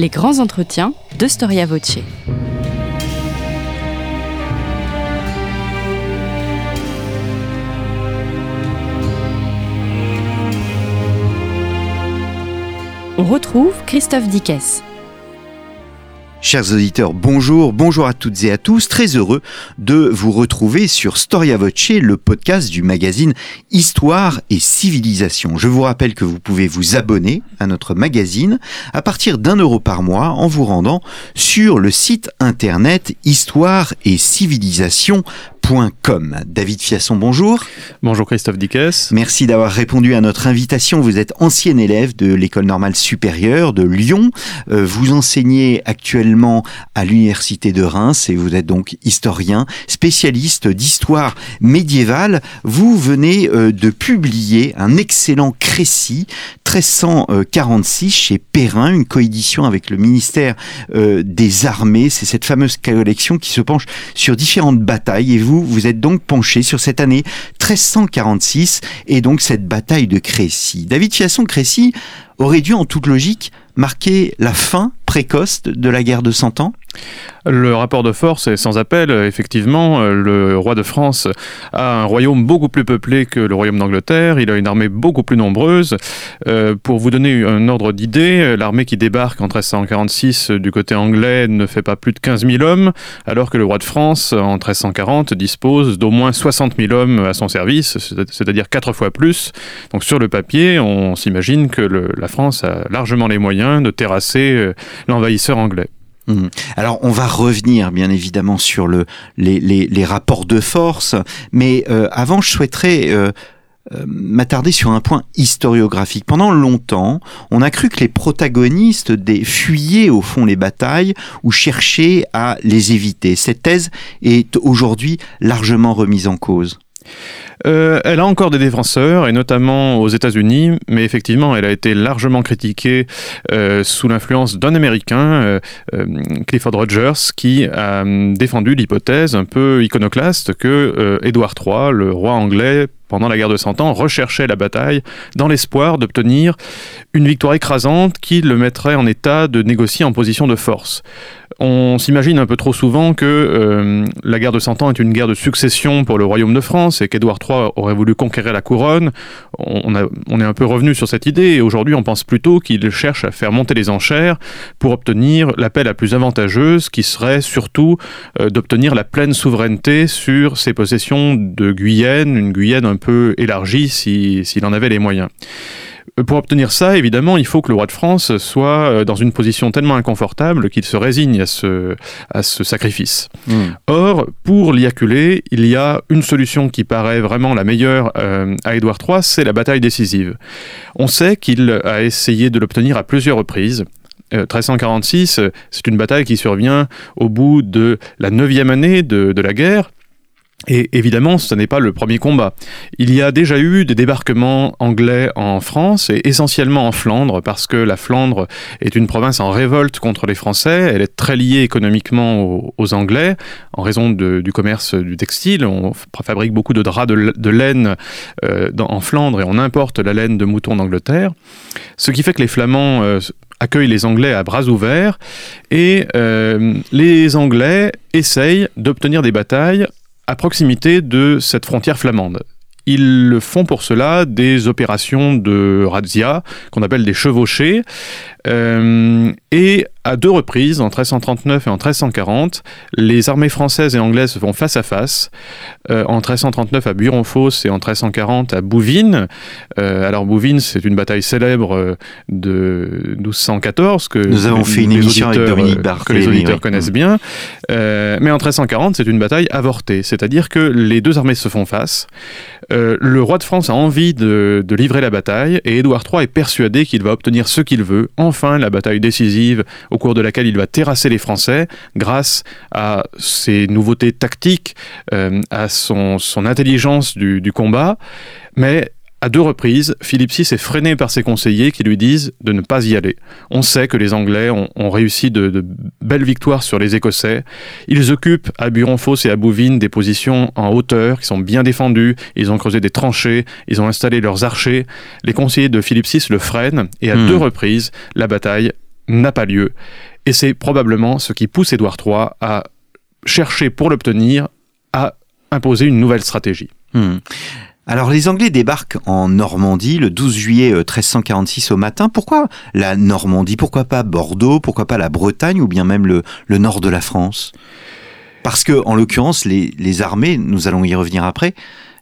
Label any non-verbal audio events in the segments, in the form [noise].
les grands entretiens de Storia Voce. On retrouve Christophe Dickès. Chers auditeurs, bonjour, bonjour à toutes et à tous. Très heureux de vous retrouver sur Storia Voce, le podcast du magazine Histoire et Civilisation. Je vous rappelle que vous pouvez vous abonner à notre magazine à partir d'un euro par mois en vous rendant sur le site internet histoire et civilisation David Fiasson, bonjour. Bonjour Christophe Dickès. Merci d'avoir répondu à notre invitation. Vous êtes ancien élève de l'école normale supérieure de Lyon. Euh, vous enseignez actuellement à l'université de Reims et vous êtes donc historien, spécialiste d'histoire médiévale. Vous venez euh, de publier un excellent Crécy 1346 chez Perrin, une coédition avec le ministère euh, des Armées. C'est cette fameuse collection qui se penche sur différentes batailles et vous vous, êtes donc penché sur cette année 1346 et donc cette bataille de Crécy. David Fiasson-Crécy aurait dû en toute logique marquer la fin précoce de la guerre de Cent Ans? Le rapport de force est sans appel. Effectivement, le roi de France a un royaume beaucoup plus peuplé que le royaume d'Angleterre. Il a une armée beaucoup plus nombreuse. Euh, pour vous donner un ordre d'idée, l'armée qui débarque en 1346 du côté anglais ne fait pas plus de 15 000 hommes, alors que le roi de France, en 1340, dispose d'au moins 60 000 hommes à son service, c'est-à-dire quatre fois plus. Donc sur le papier, on s'imagine que la France a largement les moyens de terrasser euh, l'envahisseur anglais. Mhm. Alors on va revenir bien évidemment sur le, les, rapports de force, mais euh, avant je souhaiterais euh, euh, m'attarder sur un point historiographique. Pendant longtemps, on a cru que les protagonistes des fuyaient au fond les batailles ou cherchaient à les éviter. Cette thèse est aujourd'hui largement remise en cause. Euh, elle a encore des défenseurs, et notamment aux États-Unis, mais effectivement, elle a été largement critiquée euh, sous l'influence d'un Américain, euh, Clifford Rogers, qui a défendu l'hypothèse un peu iconoclaste que Édouard III, le roi anglais, pendant la guerre de Cent Ans, recherchait la bataille dans l'espoir d'obtenir une victoire écrasante qui le mettrait en état de négocier en position de force. On s'imagine un peu trop souvent que euh, la guerre de Cent Ans est une guerre de succession pour le royaume de France et qu'Édouard III aurait voulu conquérir la couronne. On, est un peu revenu sur cette idée et aujourd'hui on pense plutôt qu'il cherche à faire monter les enchères pour obtenir la paix la plus avantageuse qui serait surtout euh, d'obtenir la pleine souveraineté sur ses possessions de Guyenne, une Guyenne un peu élargie s'il en avait les moyens. Euh, pour obtenir ça, évidemment, il faut que le roi de France soit euh, dans une position tellement inconfortable qu'il se résigne à ce, à ce sacrifice. Hmm. Or, pour l'y acculer, il y a une solution qui paraît vraiment la meilleure euh, à Édouard III, c'est la bataille décisive. On sait qu'il a essayé de l'obtenir à plusieurs reprises. 1346, c'est une bataille qui survient au bout de la neuvième année de, de la guerre. Et évidemment, ce n'est pas le premier combat. Il y a déjà eu des débarquements anglais en France et essentiellement en Flandre parce que la Flandre est une province en révolte contre les Français. Elle est très liée économiquement aux, Anglais en raison du commerce du textile. On fabrique beaucoup de draps de, laine euh, en Flandre et on importe la laine de mouton d'Angleterre. Ce qui fait que les Flamands euh, accueillent les Anglais à bras ouverts et euh, les Anglais essayent d'obtenir des batailles à proximité de cette frontière flamande. Ils font pour cela des opérations de razzia, qu'on appelle des chevauchés, euh, et à deux reprises, en 1339 et en 1340, les armées françaises et anglaises se font face à face. Euh, en 1339 à Buron-Fosse et en 1340 à Bouvines. Euh, alors Bouvines, c'est une bataille célèbre de 1214 que nous avons fait une émission avec Dominique que les auditeurs connaissent bien. mais en 1340, c'est une bataille avortée, c'est-à-dire que les deux armées se font face. Le roi de France a envie de, de livrer la bataille et Édouard III est persuadé qu'il va obtenir ce qu'il veut enfin la bataille décisive au cours de laquelle il va terrasser les Français grâce à ses nouveautés tactiques, euh, à son, intelligence du, du combat. Mais à deux reprises, Philippe VI est freiné par ses conseillers qui lui disent de ne pas y aller. On sait que les Anglais ont, réussi de, belles victoires sur les Écossais. Ils occupent à Buron-Fosse et à Bouvines des positions en hauteur qui sont bien défendues. Ils ont creusé des tranchées, ils ont installé leurs archers. Les conseillers de Philippe VI le freinent et à hmm. deux reprises, la bataille n'a pas lieu. Et c'est probablement ce qui pousse Édouard III à chercher pour l'obtenir à imposer une nouvelle stratégie. Hmm. Alors les Anglais débarquent en Normandie le 12 juillet 1346 euh, au matin. Pourquoi la Normandie? Pourquoi pas Bordeaux? Pourquoi pas la Bretagne ou bien même le, nord de la France? Parce que en l'occurrence les, les armées, nous allons y revenir après,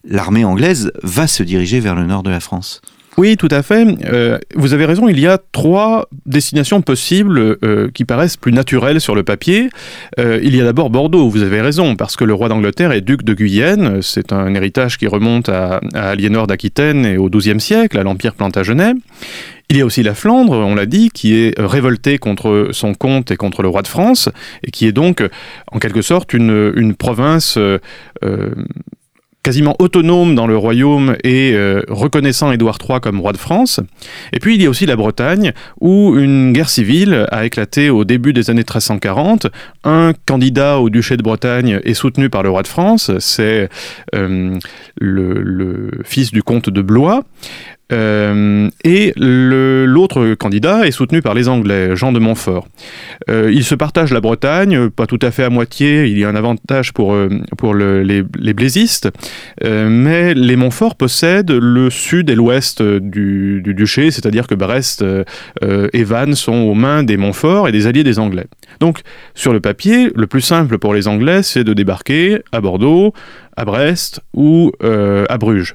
l'armée anglaise va se diriger vers le nord de la France. Oui, tout à fait. Euh, vous avez raison, il y a trois destinations possibles euh, qui paraissent plus naturelles sur le papier. Euh, il y a d'abord Bordeaux, vous avez raison, parce que le roi d'Angleterre est duc de Guyenne. C'est un héritage qui remonte à, Aliénor d'Aquitaine et au XIIe siècle, à l'Empire plantagenet. Il y a aussi la Flandre, on l'a dit, qui est révoltée contre son comte et contre le roi de France, et qui est donc, en quelque sorte, une province quasiment autonome dans le royaume et euh, reconnaissant Édouard III comme roi de France. Et puis il y a aussi la Bretagne, où une guerre civile a éclaté au début des années 1340. Un candidat au duché de Bretagne est soutenu par le roi de France, c'est euh, le, le, fils du comte de Blois. Euh, et l'autre candidat est soutenu par les Anglais, Jean de Montfort. Euh, ils se partagent la Bretagne, pas tout à fait à moitié, il y a un avantage pour, euh, les, les, mais les Montfort possèdent le sud et l'ouest du, duché, c'est-à-dire que Brest et Vannes sont aux mains des Montfort et des alliés des Anglais. Donc, sur le papier, le plus simple pour les Anglais, c'est de débarquer à Bordeaux, à Brest ou à Bruges.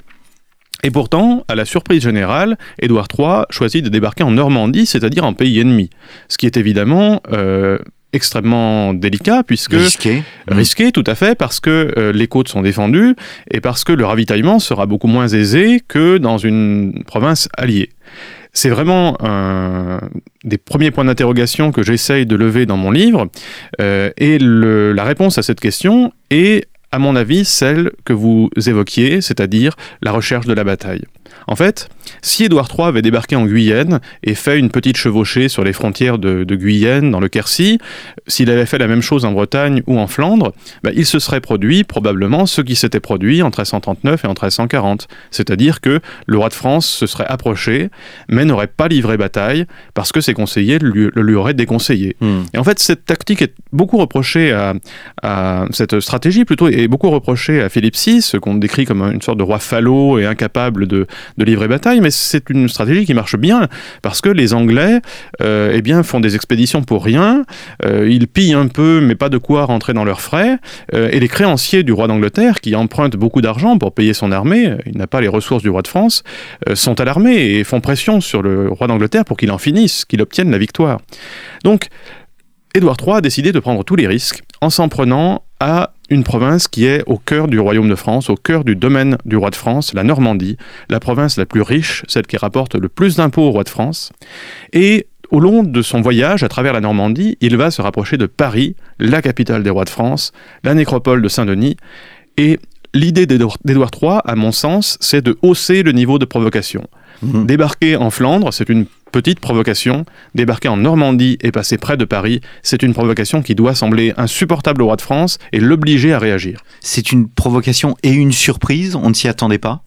Et pourtant, à la surprise générale, Édouard III choisit de débarquer en Normandie, c'est-à-dire en pays ennemi. Ce qui est évidemment euh, extrêmement délicat puisque risqué, risqué tout à fait parce que euh, les côtes sont défendues et parce que le ravitaillement sera beaucoup moins aisé que dans une province alliée. C'est vraiment un des premiers points d'interrogation que j'essaye de lever dans mon livre euh, et le, la réponse à cette question est à mon avis, celle que vous évoquiez, c'est-à-dire la recherche de la bataille. En fait, si Édouard III avait débarqué en Guyenne et fait une petite chevauchée sur les frontières de, Guyenne, dans le Quercy, s'il avait fait la même chose en Bretagne ou en Flandre, bah, il se serait produit probablement ce qui s'était produit en 1339 et en 1340. C'est-à-dire que le roi de France se serait approché, mais n'aurait pas livré bataille parce que ses conseillers le lui, auraient déconseillé. Hmm. Et en fait, cette tactique est beaucoup reprochée à, à cette stratégie plutôt est beaucoup reprochée à Philippe VI, qu'on décrit comme une sorte de roi falot et incapable de, de livrer bataille, mais c'est une stratégie qui marche bien parce que les Anglais euh, eh bien, font des expéditions pour rien, euh, ils pillent un peu mais pas de quoi rentrer dans leurs frais, euh, et les créanciers du roi d'Angleterre qui empruntent beaucoup d'argent pour payer son armée, il n'a pas les ressources du roi de France, sont alarmés et font pression sur le roi d'Angleterre pour qu'il en finisse, qu'il obtienne la victoire. Donc, Édouard III a décidé de prendre tous les risques en s'en prenant à une province qui est au cœur du royaume de France, au cœur du domaine du roi de France, la Normandie, la province la plus riche, celle qui rapporte le plus d'impôts au roi de France. Et au long de son voyage à travers la Normandie, il va se rapprocher de Paris, la capitale des rois de France, la nécropole de Saint-Denis. Et l'idée d'Édouard III, à mon sens, c'est de hausser le niveau de provocation. Mmh. Débarquer en Flandre, c'est une petite provocation. Débarquer en Normandie et passer près de Paris, c'est une provocation qui doit sembler insupportable au roi de France et l'obliger à réagir. C'est une provocation et une surprise, on ne s'y attendait pas?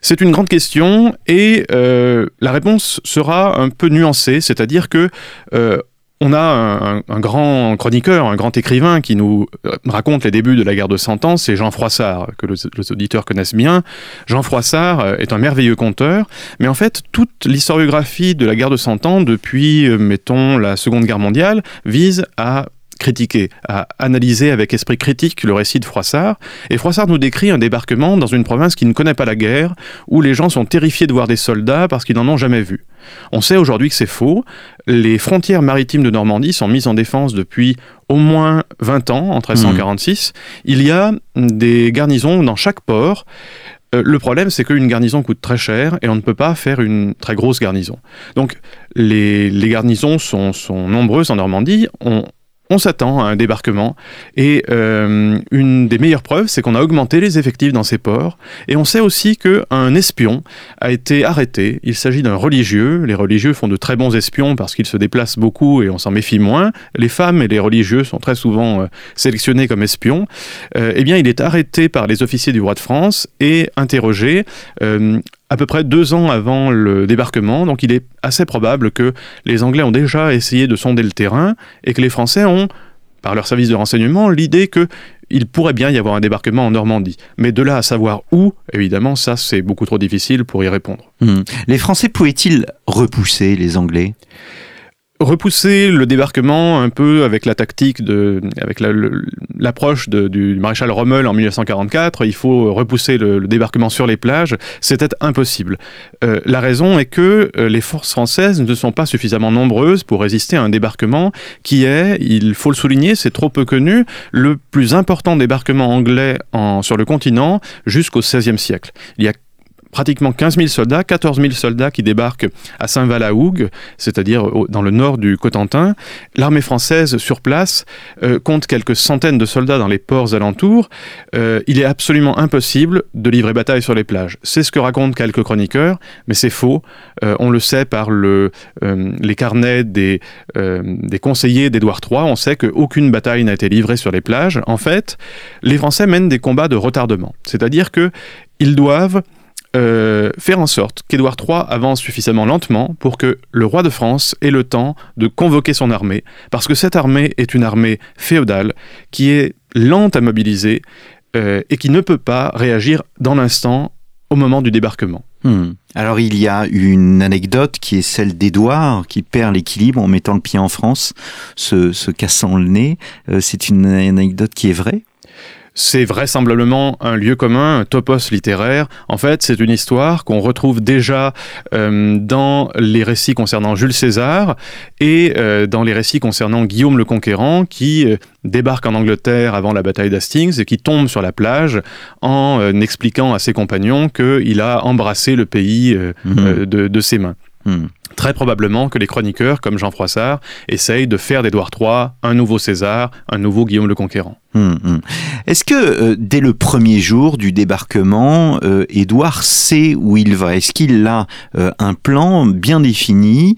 C'est une grande question et euh, la réponse sera un peu nuancée, c'est-à-dire que euh, on a un, grand chroniqueur, un grand écrivain qui nous euh, raconte les débuts de la guerre de Cent Ans, c'est Jean Froissart, que les auditeurs connaissent bien. Jean Froissart euh, est un merveilleux conteur, mais en fait, toute l'historiographie de la guerre de Cent Ans, depuis, euh, mettons, la Seconde Guerre mondiale, vise à critiquer, à analyser avec esprit critique le récit de Froissart. Et Froissart nous décrit un débarquement dans une province qui ne connaît pas la guerre, où les gens sont terrifiés de voir des soldats parce qu'ils n'en ont jamais vu. On sait aujourd'hui que c'est faux. Les frontières maritimes de Normandie sont mises en défense depuis au moins 20 ans, en 1346. Mmh. Il y a des garnisons dans chaque port. Euh, le problème, c'est qu'une garnison coûte très cher et on ne peut pas faire une très grosse garnison. Donc, les, garnisons sont, sont, nombreuses en Normandie. On, on s'attend à un débarquement. Et euh, une des meilleures preuves, c'est qu'on a augmenté les effectifs dans ces ports. Et on sait aussi qu'un espion a été arrêté. Il s'agit d'un religieux. Les religieux font de très bons espions parce qu'ils se déplacent beaucoup et on s'en méfie moins. Les femmes et les religieux sont très souvent euh, sélectionnés comme espions. Euh, eh bien, il est arrêté par les officiers du roi de France et interrogé à peu près deux ans avant le débarquement, donc il est assez probable que les Anglais ont déjà essayé de sonder le terrain et que les Français ont, par leur service de renseignement, l'idée que il pourrait bien y avoir un débarquement en Normandie. Mais de là à savoir où, évidemment, ça c'est beaucoup trop difficile pour y répondre. Hmm. Les Français pouvaient-ils repousser les Anglais? Repousser le débarquement un peu avec la tactique de, avec l'approche du maréchal Rommel en 1944, il faut repousser le, débarquement sur les plages, c'était impossible. Euh, la raison est que euh, les forces françaises ne sont pas suffisamment nombreuses pour résister à un débarquement qui est, il faut le souligner, c'est trop peu connu, le plus important débarquement anglais sur le continent jusqu'au XVIe siècle. Il pratiquement 15 000 soldats, 14 000 soldats qui débarquent à Saint-Val-à-Hougue, c'est-à-dire dans le nord du Cotentin. L'armée française sur place euh, compte quelques centaines de soldats dans les ports alentours. Euh, il est absolument impossible de livrer bataille sur les plages. C'est ce que racontent quelques chroniqueurs, mais c'est faux. Euh, on le sait par le, les carnets des, des conseillers d'Édouard III. On sait qu'aucune bataille n'a été livrée sur les plages. En fait, les Français mènent des combats de retardement, c'est-à-dire qu'ils doivent euh, faire en sorte qu'Édouard III avance suffisamment lentement pour que le roi de France ait le temps de convoquer son armée, parce que cette armée est une armée féodale qui est lente à mobiliser euh, et qui ne peut pas réagir dans l'instant au moment du débarquement. Hmm. Alors il y a une anecdote qui est celle d'Édouard qui perd l'équilibre en mettant le pied en France, se, cassant le nez. Euh, c'est une anecdote qui est vraie c'est vraisemblablement un lieu commun, un topos littéraire. En fait, c'est une histoire qu'on retrouve déjà euh, dans les récits concernant Jules César et euh, dans les récits concernant Guillaume le Conquérant, qui euh, débarque en Angleterre avant la bataille d'Hastings et qui tombe sur la plage en expliquant à ses compagnons qu'il a embrassé le pays mmh. de, ses mains. Mmh. Très probablement que les chroniqueurs, comme Jean Froissart, essayent de faire d'Édouard III un nouveau César, un nouveau Guillaume le Conquérant. Hum, hum. Est-ce que euh, dès le premier jour du débarquement, euh, Édouard sait où il va? Est-ce qu'il a euh, un plan bien défini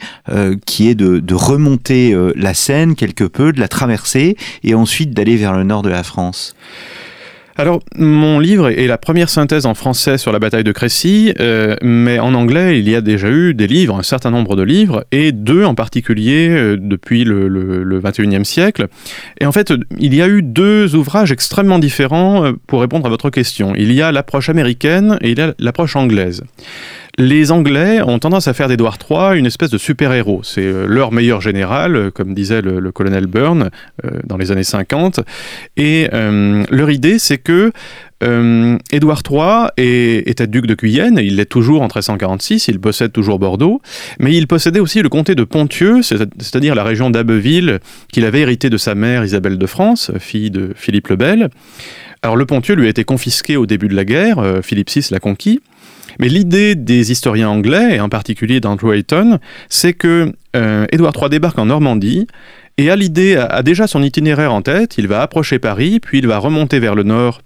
qui est de, de remonter la Seine quelque peu, de la traverser et ensuite d'aller vers le nord de la France? Alors, mon livre est la première synthèse en français sur la bataille de Crécy, euh, mais en anglais, il y a déjà eu des livres, un certain nombre de livres, et deux en particulier euh, depuis le, le, 21e siècle. Et en fait, il y a eu deux ouvrages extrêmement différents euh, pour répondre à votre question. Il y a l'approche américaine et il y a l'approche anglaise. Les Anglais ont tendance à faire d'Édouard III une espèce de super-héros. C'est euh, leur meilleur général, euh, comme disait le, colonel Byrne euh, dans les années 50. Et leur idée, c'est que Édouard III était duc de Guyenne, il l'est toujours en 1346, il possède toujours Bordeaux, mais il possédait aussi le comté de Ponthieu, c'est-à-dire la région d'Abbeville qu'il avait hérité de sa mère Isabelle de France, fille de Philippe le Bel. Alors le Ponthieu lui a été confisqué au début de la guerre, Philippe VI l'a conquis, mais l'idée des historiens anglais, et en particulier d'Andrew Hayton, c'est que euh, Édouard III débarque en Normandie et a l'idée, a déjà son itinéraire en tête, il va approcher Paris, puis il va remonter vers le nord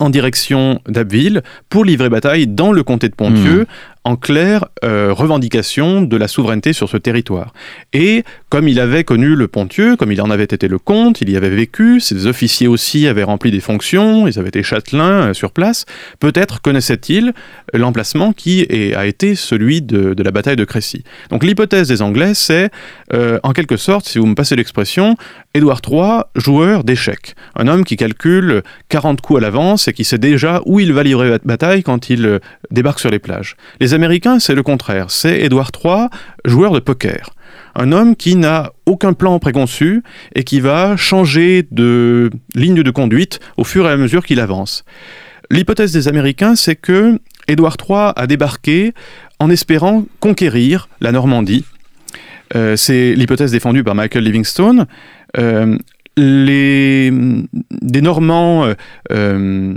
en direction d'Abbeville pour livrer bataille dans le comté de Ponthieu, hmm en claire euh, revendication de la souveraineté sur ce territoire. Et comme il avait connu le Ponthieu, comme il en avait été le comte, il y avait vécu, ses officiers aussi avaient rempli des fonctions, ils avaient été châtelains euh, sur place, peut-être connaissait-il l'emplacement qui a été celui de, la bataille de Crécy. Donc l'hypothèse des Anglais, c'est, euh, en quelque sorte, si vous me passez l'expression, Édouard III, joueur d'échecs. Un homme qui calcule 40 coups à l'avance et qui sait déjà où il va livrer la bataille quand il débarque sur les plages. Les Américains, c'est le contraire. C'est Édouard III, joueur de poker. Un homme qui n'a aucun plan préconçu et qui va changer de ligne de conduite au fur et à mesure qu'il avance. L'hypothèse des Américains, c'est que Édouard III a débarqué en espérant conquérir la Normandie. Euh, c'est l'hypothèse défendue par Michael Livingstone. Euh, les, des Normands euh,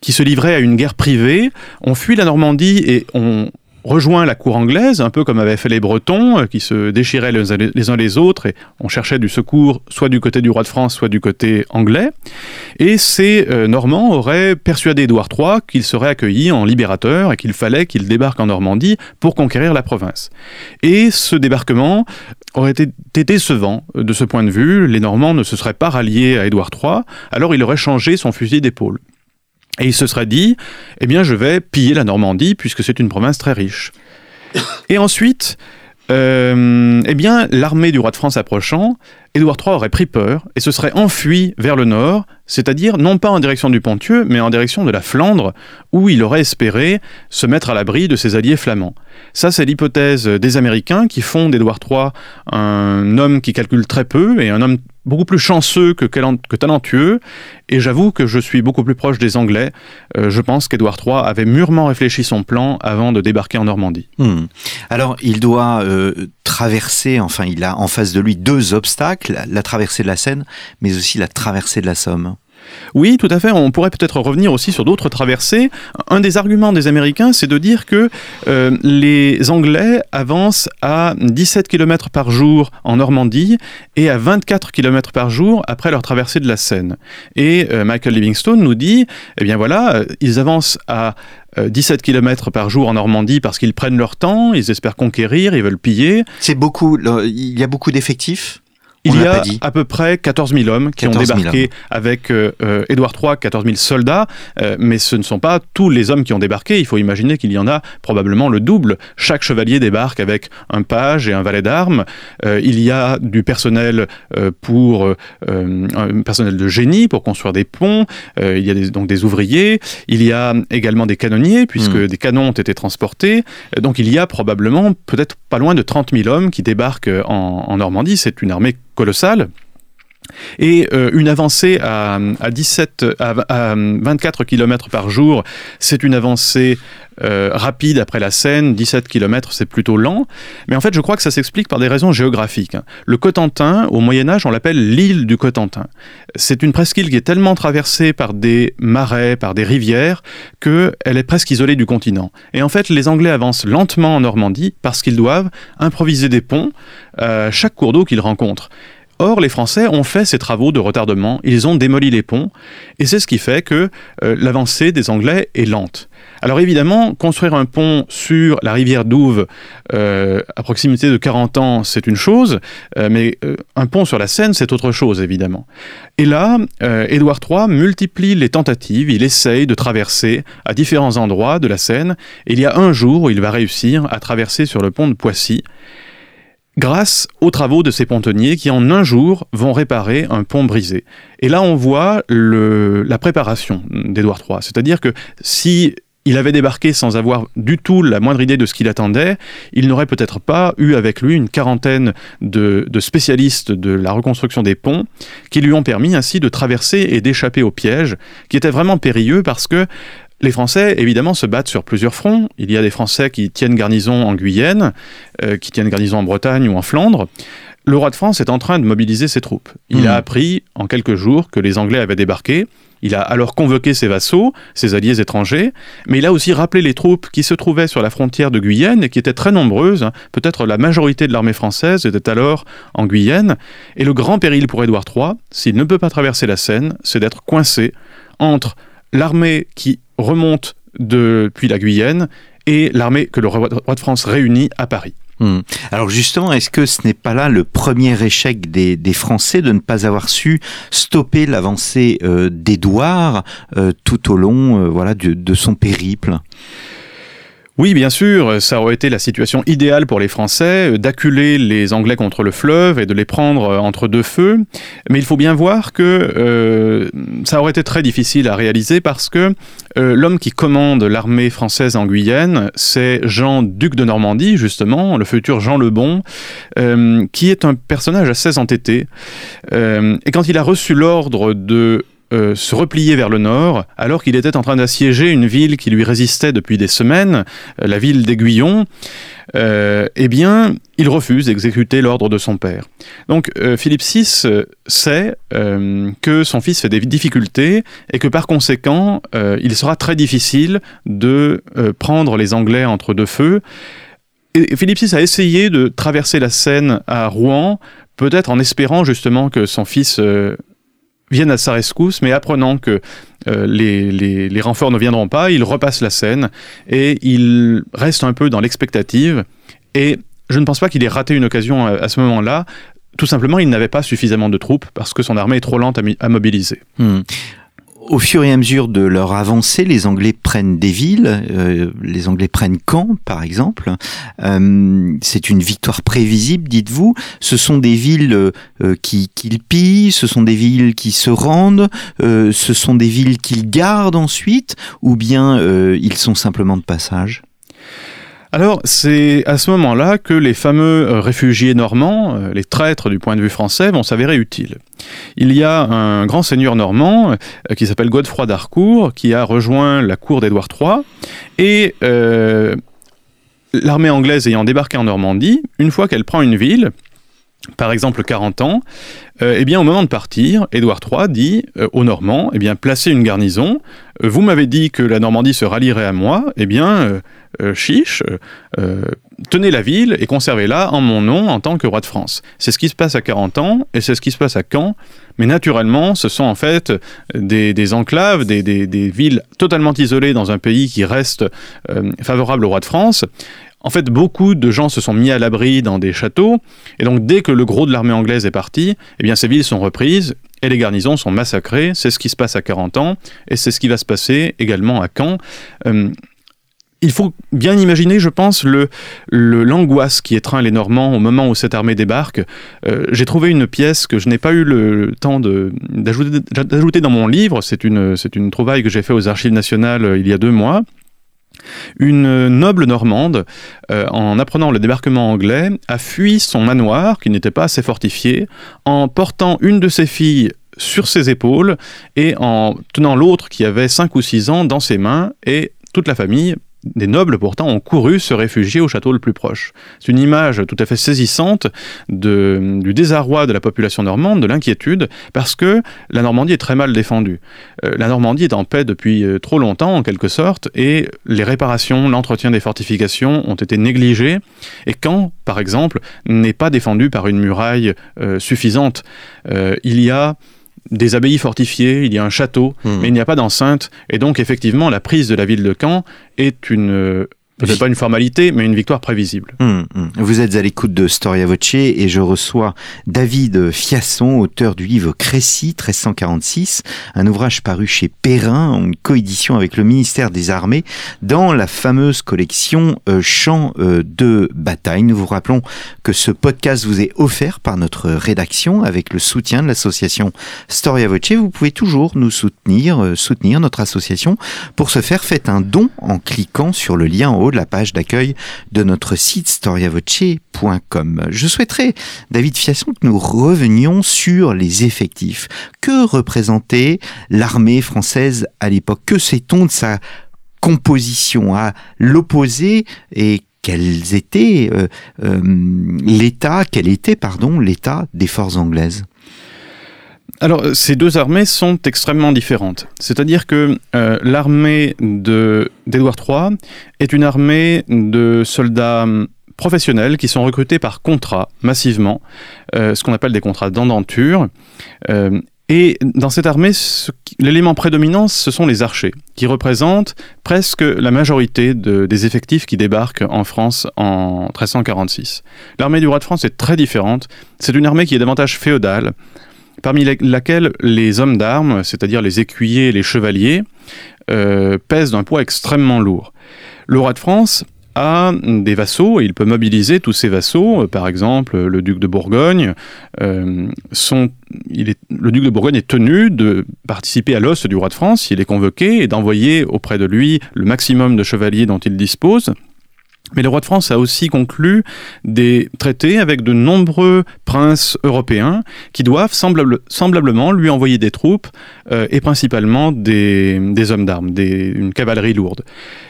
qui se livraient à une guerre privée, ont fui la Normandie et ont rejoint la cour anglaise, un peu comme avaient fait les Bretons, euh, qui se déchiraient les uns les autres et on cherchait du secours soit du côté du roi de France, soit du côté anglais. Et ces euh, Normands auraient persuadé Édouard III qu'il serait accueilli en libérateur et qu'il fallait qu'il débarque en Normandie pour conquérir la province. Et ce débarquement aurait été décevant de ce point de vue. Les Normands ne se seraient pas ralliés à Édouard III, alors il aurait changé son fusil d'épaule. Et il se serait dit, eh bien, je vais piller la Normandie puisque c'est une province très riche. [coughs] Et ensuite, euh, eh bien, l'armée du roi de France approchant, Édouard III aurait pris peur et se serait enfui vers le nord, c'est-à-dire non pas en direction du Pontieux, mais en direction de la Flandre, où il aurait espéré se mettre à l'abri de ses alliés flamands. Ça, c'est l'hypothèse des Américains qui font d'Édouard III un homme qui calcule très peu et un homme beaucoup plus chanceux que, talentueux, et j'avoue que je suis beaucoup plus proche des Anglais. Euh, je pense qu'Édouard III avait mûrement réfléchi son plan avant de débarquer en Normandie. Hmm. Alors, il doit euh, traverser, enfin, il a en face de lui deux obstacles, la traversée de la Seine, mais aussi la traversée de la Somme. Oui, tout à fait. On pourrait peut-être revenir aussi sur d'autres traversées. Un des arguments des Américains, c'est de dire que euh, les Anglais avancent à 17 km par jour en Normandie et à 24 km par jour après leur traversée de la Seine. Et euh, Michael Livingstone nous dit, eh bien voilà, euh, ils avancent à 17 km par jour en Normandie parce qu'ils prennent leur temps, ils espèrent conquérir, ils veulent piller. C'est beaucoup, il y a beaucoup d'effectifs? Il y a à peu près 14 000 hommes qui ont débarqué avec euh, euh, Édouard III, 14 000 soldats, euh, mais ce ne sont pas tous les hommes qui ont débarqué. Il faut imaginer qu'il y en a probablement le double. Chaque chevalier débarque avec un page et un valet d'armes. il y a du personnel pour un personnel de génie pour construire des ponts. il y a donc des ouvriers. Il y a également des canonniers puisque hmm. des canons ont été transportés. Donc il y a probablement peut-être pas loin de 30 000 hommes qui débarquent en, en Normandie. C'est une armée colossale. Et euh, une avancée à, 17, à, 24 km par jour, c'est une avancée euh, rapide après la Seine. 17 km, c'est plutôt lent. Mais en fait, je crois que ça s'explique par des raisons géographiques. Le Cotentin, au Moyen Âge, on l'appelle l'île du Cotentin. C'est une presqu'île qui est tellement traversée par des marais, par des rivières, qu'elle est presque isolée du continent. Et en fait, les Anglais avancent lentement en Normandie parce qu'ils doivent improviser des ponts à chaque cours d'eau qu'ils rencontrent. Or, les Français ont fait ces travaux de retardement, ils ont démoli les ponts, et c'est ce qui fait que euh, l'avancée des Anglais est lente. Alors évidemment, construire un pont sur la rivière Douve euh, à proximité de 40 ans, c'est une chose, euh, mais un pont sur la Seine, c'est autre chose, évidemment. Et là, Édouard III multiplie les tentatives, il essaye de traverser à différents endroits de la Seine, et il y a un jour où il va réussir à traverser sur le pont de Poissy, grâce aux travaux de ces pontonniers qui en un jour vont réparer un pont brisé. Et là on voit la préparation d'Édouard III, c'est-à-dire que si il avait débarqué sans avoir du tout la moindre idée de ce qu'il attendait, il n'aurait peut-être pas eu avec lui une quarantaine de, spécialistes de la reconstruction des ponts qui lui ont permis ainsi de traverser et d'échapper au piège, qui était vraiment périlleux parce que les Français, évidemment, se battent sur plusieurs fronts. Il y a des Français qui tiennent garnison en Guyenne, euh, qui tiennent garnison en Bretagne ou en Flandre. Le roi de France est en train de mobiliser ses troupes. Il hmm. a appris en quelques jours que les Anglais avaient débarqué. Il a alors convoqué ses vassaux, ses alliés étrangers, mais il a aussi rappelé les troupes qui se trouvaient sur la frontière de Guyenne et qui étaient très nombreuses. Peut-être la majorité de l'armée française était alors en Guyenne. Et le grand péril pour Édouard III, s'il ne peut pas traverser la Seine, c'est d'être coincé entre l'armée qui remonte depuis la Guyenne et l'armée que le roi de France réunit à Paris. Hmm. Alors justement, est-ce que ce n'est pas là le premier échec des, Français de ne pas avoir su stopper l'avancée euh, d'Édouard euh, tout au long euh, voilà, de son périple? Oui, bien sûr, ça aurait été la situation idéale pour les Français, euh, d'acculer les Anglais contre le fleuve et de les prendre euh, entre deux feux. Mais il faut bien voir que euh, ça aurait été très difficile à réaliser parce que l'homme qui commande l'armée française en Guyenne, c'est Jean, duc de Normandie, justement, le futur Jean le Bon, qui est un personnage assez entêté. et quand il a reçu l'ordre de euh, se replier vers le nord, alors qu'il était en train d'assiéger une ville qui lui résistait depuis des semaines, euh, la ville d'Aiguillon, euh, eh bien, il refuse d'exécuter l'ordre de son père. Donc, Philippe VI sait que son fils fait des difficultés et que par conséquent, il sera très difficile de prendre les Anglais entre deux feux. Et Philippe VI a essayé de traverser la Seine à Rouen, peut-être en espérant justement que son fils viennent à sa rescousse, mais apprenant que euh, les, renforts ne viendront pas, il repasse la scène et il reste un peu dans l'expectative. Et je ne pense pas qu'il ait raté une occasion à, ce moment-là. Tout simplement, il n'avait pas suffisamment de troupes parce que son armée est trop lente à, mobiliser. Hmm au fur et à mesure de leur avancée, les Anglais prennent des villes, euh, les Anglais prennent Caen par exemple. Euh, c'est une victoire prévisible, dites-vous. Ce sont des villes euh, qui qu'ils pillent, ce sont des villes qui se rendent, ce sont des villes qu'ils gardent ensuite, ou bien ils sont simplement de passage? Alors, c'est à ce moment-là que les fameux euh, réfugiés normands, euh, les traîtres du point de vue français, vont s'avérer utiles. Il y a un grand seigneur normand euh, qui s'appelle Godefroy d'Harcourt, qui a rejoint la cour d'Édouard III, et l'armée anglaise ayant débarqué en Normandie, une fois qu'elle prend une ville, par exemple 40 ans, eh bien, au moment de partir, Édouard III dit aux Normands, eh bien, placez une garnison. vous m'avez dit que la Normandie se rallierait à moi. Eh bien, euh, chiche, euh, tenez la ville et conservez-la en mon nom en tant que roi de France. C'est ce qui se passe à 40 ans et c'est ce qui se passe à Caen. Mais naturellement, ce sont en fait des, enclaves, des, villes totalement isolées dans un pays qui reste euh, favorable au roi de France. En fait, beaucoup de gens se sont mis à l'abri dans des châteaux, et donc dès que le gros de l'armée anglaise est parti, eh bien ces villes sont reprises et les garnisons sont massacrées. C'est ce qui se passe à 40 ans, et c'est ce qui va se passer également à Caen il faut bien imaginer, je pense, le, l'angoisse qui étreint les Normands au moment où cette armée débarque. Euh, j'ai trouvé une pièce que je n'ai pas eu le temps d'ajouter, dans mon livre. C'est une, une trouvaille que j'ai fait aux Archives nationales euh, il y a deux mois. Une noble normande, euh, en apprenant le débarquement anglais, a fui son manoir, qui n'était pas assez fortifié, en portant une de ses filles sur ses épaules et en tenant l'autre qui avait 5 ou 6 ans dans ses mains et toute la famille des nobles pourtant ont couru se réfugier au château le plus proche. C'est une image tout à fait saisissante du désarroi de la population normande, de l'inquiétude, parce que la Normandie est très mal défendue. Euh, la Normandie est en paix depuis euh, trop longtemps, en quelque sorte, et les réparations, l'entretien des fortifications ont été négligés, et quand, par exemple, n'est pas défendu par une muraille euh, suffisante, il y a des abbayes fortifiées, il y a un château, hmm. mais il n'y a pas d'enceinte. Et donc, effectivement, la prise de la ville de Caen est une Peut-être pas une formalité, mais une victoire prévisible. Hum, hum. Vous êtes à l'écoute de Storia Voce et je reçois David Fiasson, auteur du livre Crécy 1346, un ouvrage paru chez Perrin en coédition avec le ministère des Armées dans la fameuse collection euh, Champs euh, de bataille. Nous vous rappelons que ce podcast vous est offert par notre rédaction avec le soutien de l'association Storia Voce. Vous pouvez toujours nous soutenir, euh, soutenir notre association. Pour ce faire, faites un don en cliquant sur le lien en la page d'accueil de notre site storiavoce.com. Je souhaiterais, David Fiasson, que nous revenions sur les effectifs. Que représentait l'armée française à l'époque? Que sait-on de sa composition? À l'opposé et quels étaient euh, euh, l'état, quel était pardon l'état des forces anglaises? Alors, ces deux armées sont extrêmement différentes. C'est-à-dire que euh, l'armée d'Édouard III est une armée de soldats professionnels qui sont recrutés par contrat massivement, euh, ce qu'on appelle des contrats d'endenture. Euh, et dans cette armée, l'élément prédominant, ce sont les archers, qui représentent presque la majorité des effectifs qui débarquent en France en 1346. L'armée du roi de France est très différente. C'est une armée qui est davantage féodale, parmi laquelle les hommes d'armes, c'est-à-dire les écuyers et les chevaliers, euh, pèsent d'un poids extrêmement lourd. Le roi de France a des vassaux et il peut mobiliser tous ses vassaux. Euh, par exemple, le duc de Bourgogne, euh, le duc de Bourgogne est tenu de participer à l'os du roi de France, il est convoqué, et d'envoyer auprès de lui le maximum de chevaliers dont il dispose. Mais le roi de France a aussi conclu des traités avec de nombreux princes européens qui doivent semblablement lui envoyer des troupes euh, et principalement des, hommes d'armes, une cavalerie lourde.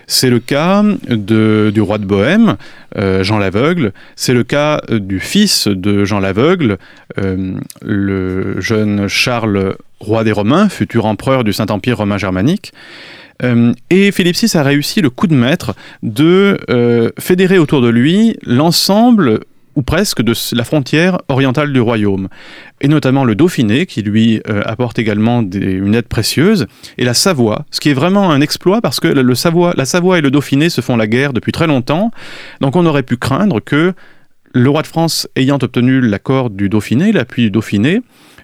C'est le cas du roi de Bohême, euh, Jean l'Aveugle, c'est le cas du fils de Jean l'Aveugle, euh, le jeune Charles, roi des Romains, futur empereur du Saint-Empire romain germanique. Euh, et Philippe VI a réussi le coup de maître de euh, fédérer autour de lui l'ensemble ou presque de la frontière orientale du royaume, et notamment le Dauphiné, qui lui euh, apporte également une aide précieuse, et la Savoie, ce qui est vraiment un exploit parce que Savoie, la Savoie et le Dauphiné se font la guerre depuis très longtemps, donc on aurait pu craindre que le roi de France ayant obtenu l'accord du Dauphiné, l'appui du Dauphiné,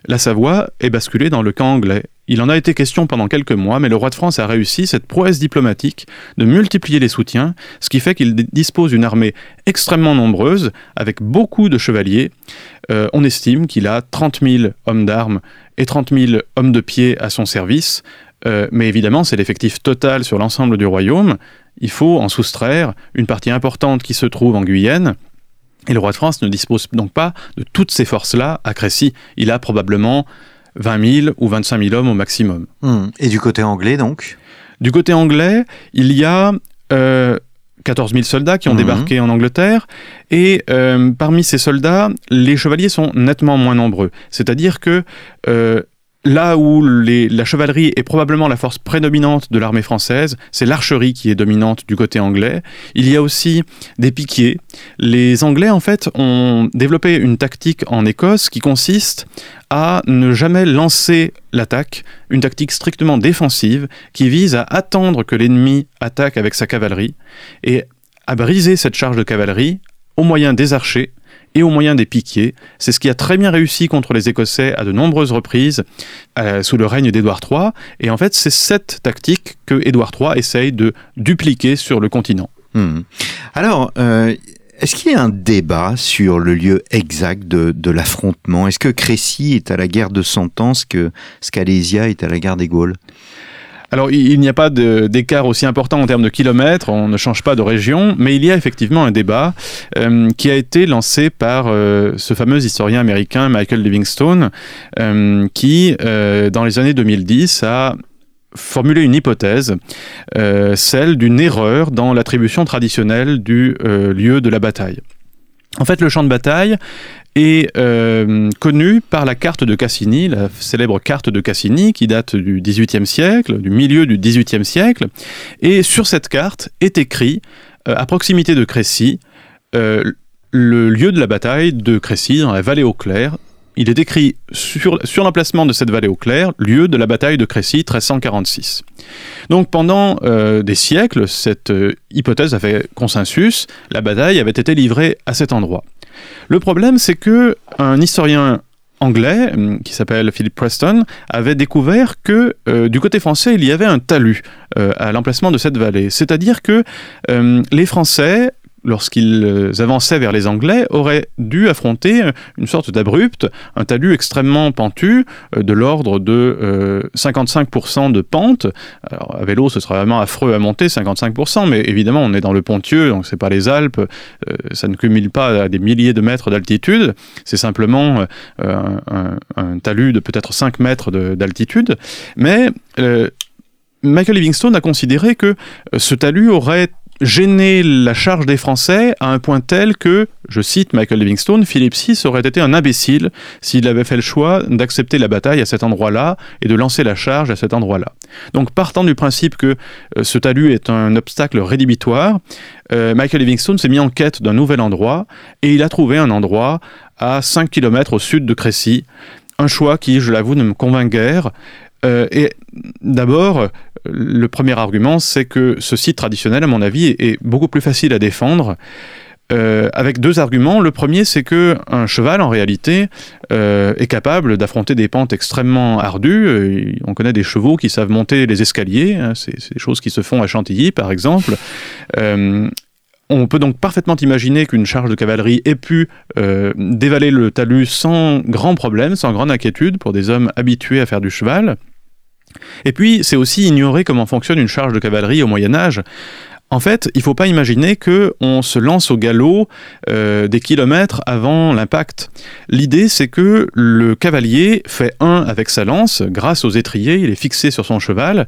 la Savoie est basculée dans le camp anglais. Il en a été question pendant quelques mois, mais le roi de France a réussi cette prouesse diplomatique de multiplier les soutiens, ce qui fait qu'il dispose d'une armée extrêmement nombreuse, avec beaucoup de chevaliers. Euh, on estime qu'il a 30 000 hommes d'armes et 30 000 hommes de pied à son service, euh, mais évidemment c'est l'effectif total sur l'ensemble du royaume. Il faut en soustraire une partie importante qui se trouve en Guyenne, et le roi de France ne dispose donc pas de toutes ces forces-là à Crécy. Il a probablement 20 000 ou 25 000 hommes au maximum. Hmm. Et du côté anglais, donc? Du côté anglais, il y a 14 euh, 000 soldats qui ont mhm. débarqué en Angleterre, et euh, parmi ces soldats, les chevaliers sont nettement moins nombreux. C'est-à-dire que euh, Là où la chevalerie est probablement la force prédominante de l'armée française, c'est l'archerie qui est dominante du côté anglais. Il y a aussi des piquiers. Les Anglais, en fait, ont développé une tactique en Écosse qui consiste à ne jamais lancer l'attaque, une tactique strictement défensive qui vise à attendre que l'ennemi attaque avec sa cavalerie et à briser cette charge de cavalerie au moyen des archers et au moyen des piquiers. C'est ce qui a très bien réussi contre les Écossais à de nombreuses reprises euh, sous le règne d'Édouard III. Et en fait, c'est cette tactique que Édouard III essaye de dupliquer sur le continent. Hmm. Alors, euh, est-ce qu'il y a un débat sur le lieu exact de, l'affrontement? Est-ce que Crécy est à la guerre de Cent Ans, que Scalesia est à la guerre des Gaules? Alors, il, n'y a pas d'écart aussi important en termes de kilomètres, on ne change pas de région, mais il y a effectivement un débat euh, qui a été lancé par euh, ce fameux historien américain Michael Livingstone, euh, qui, dans les années 2010, a formulé une hypothèse, celle d'une erreur dans l'attribution traditionnelle du lieu de la bataille. En fait, le champ de bataille est euh, connu par la carte de Cassini, la célèbre carte de Cassini qui date du XVIIIe siècle, du milieu du XVIIIe siècle. Et sur cette carte est écrit, euh, à proximité de Crécy, euh, le lieu de la bataille de Crécy, dans la vallée au clair. Il est écrit sur, l'emplacement de cette vallée au clair, lieu de la bataille de Crécy 1346. Donc pendant des siècles, cette hypothèse a fait consensus, la bataille avait été livrée à cet endroit. Le problème, c'est que un historien anglais hum, qui s'appelle Philip Preston avait découvert que euh, du côté français il y avait un talus euh, à l'emplacement de cette vallée. C'est-à-dire que hum, les Français lorsqu'ils euh, avançaient vers les Anglais, auraient dû affronter une sorte d'abrupt, un talus extrêmement pentu, euh, de l'ordre de 55% euh, de pente. Alors, à vélo, ce serait vraiment affreux à monter, 55%, mais évidemment, on est dans le Pontieux, donc c'est pas les Alpes, ça ne cumule pas à des milliers de mètres d'altitude, c'est simplement un, talus de peut-être 5 mètres d'altitude, mais... Michael Livingstone a considéré que ce talus aurait gêner la charge des Français à un point tel que, je cite Michael Livingstone, Philippe VI aurait été un imbécile s'il avait fait le choix d'accepter la bataille à cet endroit-là et de lancer la charge à cet endroit-là. Donc partant du principe que euh, ce talus est un obstacle rédhibitoire, euh, Michael Livingstone s'est mis en quête d'un nouvel endroit et il a trouvé un endroit à 5 km au sud de Crécy, un choix qui, je l'avoue, ne me convainc guère. Euh, et d'abord, le premier argument, c'est que ce site traditionnel, à mon avis, est beaucoup plus facile à défendre. Euh, avec deux arguments. Le premier, c'est que un cheval, en réalité, euh, est capable d'affronter des pentes extrêmement ardues. On connaît des chevaux qui savent monter les escaliers. Hein, c'est des choses qui se font à Chantilly, par exemple. on peut donc parfaitement imaginer qu'une charge de cavalerie ait pu dévaler le talus sans grand problème, sans grande inquiétude pour des hommes habitués à faire du cheval. Et puis, c'est aussi ignorer comment fonctionne une charge de cavalerie au Moyen Âge. En fait, il ne faut pas imaginer que on se lance au galop euh, des kilomètres avant l'impact. L'idée, c'est que le cavalier fait un avec sa lance, grâce aux étriers, il est fixé sur son cheval,